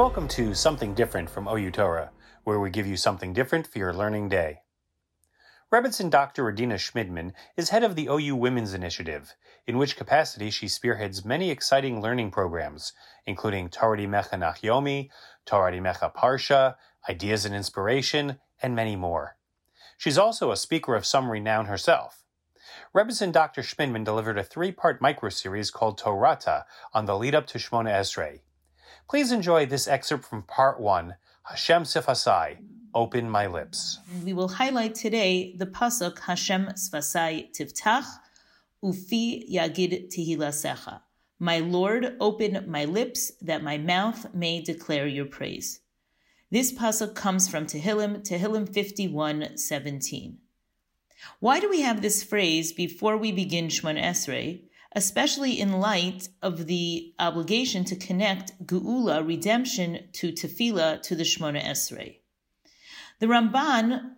Welcome to Something Different from OU Torah, where we give you something different for your learning day. Rebbitzin Dr. Adina Schmidman is head of the OU Women's Initiative, in which capacity she spearheads many exciting learning programs, including Torah Mecha Nachyomi, Torat Imecha Parsha, Ideas and Inspiration, and many more. She's also a speaker of some renown herself. Rebbitzin Dr. Schmidman delivered a three-part micro-series called Torata on the lead-up to Shmona Esrei. Please enjoy this excerpt from part one, Hashem Sifasai, Open My Lips. We will highlight today the pasuk Hashem Sfasai Tiftach, Ufi Yagid Tihilasecha. My Lord, open my lips that my mouth may declare your praise. This pasuk comes from Tehillim, Tehillim 51, 17. Why do we have this phrase before we begin Shmon Esrei? Especially in light of the obligation to connect Geula, redemption, to Tefillah, to the Shemona Esrei. The Ramban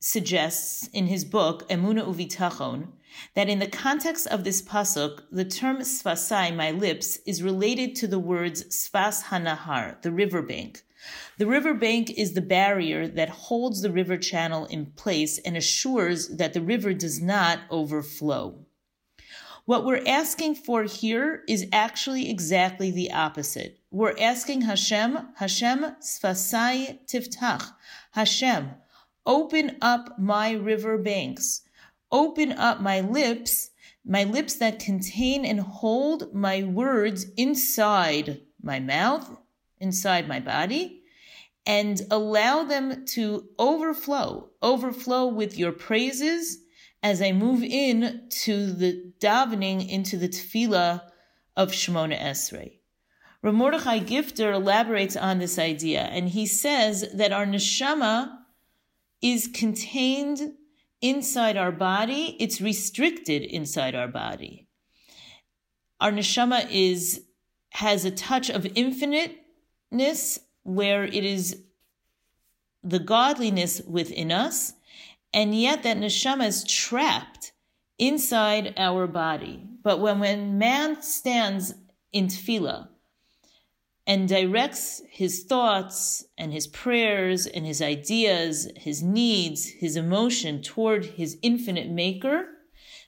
suggests in his book, Emuna Uvitachon, that in the context of this pasuk, the term Sfasai, my lips, is related to the words Sfas Hanahar, the riverbank. The riverbank is the barrier that holds the river channel in place and assures that the river does not overflow. What we're asking for here is actually exactly the opposite. We're asking Hashem, Hashem sfasai tiftach. Hashem, open up my river banks. Open up my lips, my lips that contain and hold my words inside my mouth, inside my body, and allow them to overflow, overflow with your praises as I move in to the davening into the tefillah of Shemona Esrei. Rav Mordechai Gifter elaborates on this idea, and he says that our neshama is contained inside our body, it's restricted inside our body. Our neshama is has a touch of infiniteness where it is the godliness within us and yet that neshama is trapped inside our body. But when, when man stands in tefillah and directs his thoughts and his prayers and his ideas, his needs, his emotion toward his infinite maker,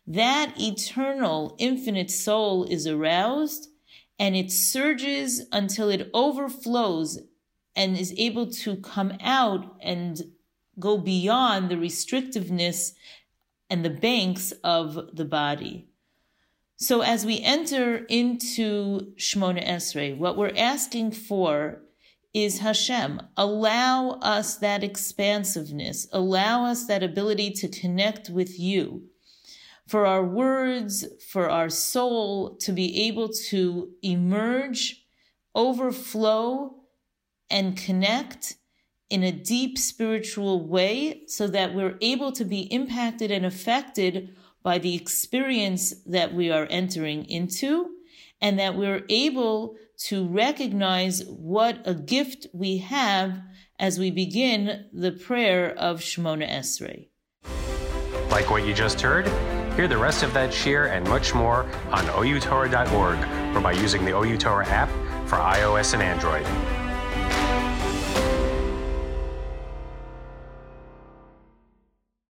that eternal infinite soul is aroused and it surges until it overflows and is able to come out and go beyond the restrictiveness and the banks of the body. So as we enter into Shmona Esrei, what we're asking for is Hashem, allow us that expansiveness, allow us that ability to connect with you, for our words, for our soul to be able to emerge, overflow, and connect in a deep spiritual way so that we're able to be impacted and affected by the experience that we are entering into and that we're able to recognize what a gift we have as we begin the prayer of Shemona Esrei. Like what you just heard? Hear the rest of that share and much more on outorah.org or by using the OU Torah app for iOS and Android.